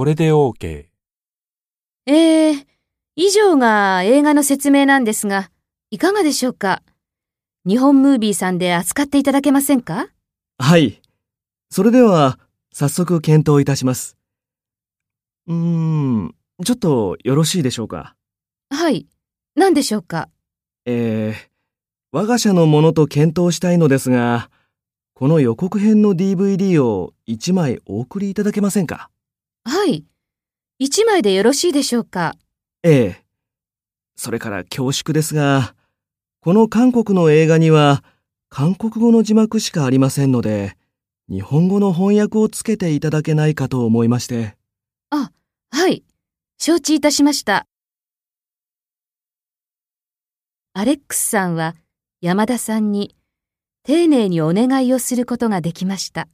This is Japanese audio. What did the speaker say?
これで OK。えー、以上が映画の説明なんですが、いかがでしょうか？日本ムービーさんで扱っていただけませんか？はい。それでは、早速検討いたします。うーん、ちょっとよろしいでしょうか？はい。何でしょうか？えー、我が社のものと検討したいのですが、この予告編の DVD を1枚お送りいただけませんか？はい。一枚でよろしいでしょうか？ええ。それから恐縮ですが、この韓国の映画には韓国語の字幕しかありませんので、日本語の翻訳をつけていただけないかと思いまして。あ、はい。承知いたしました。アレックスさんは山田さんに丁寧にお願いをすることができました。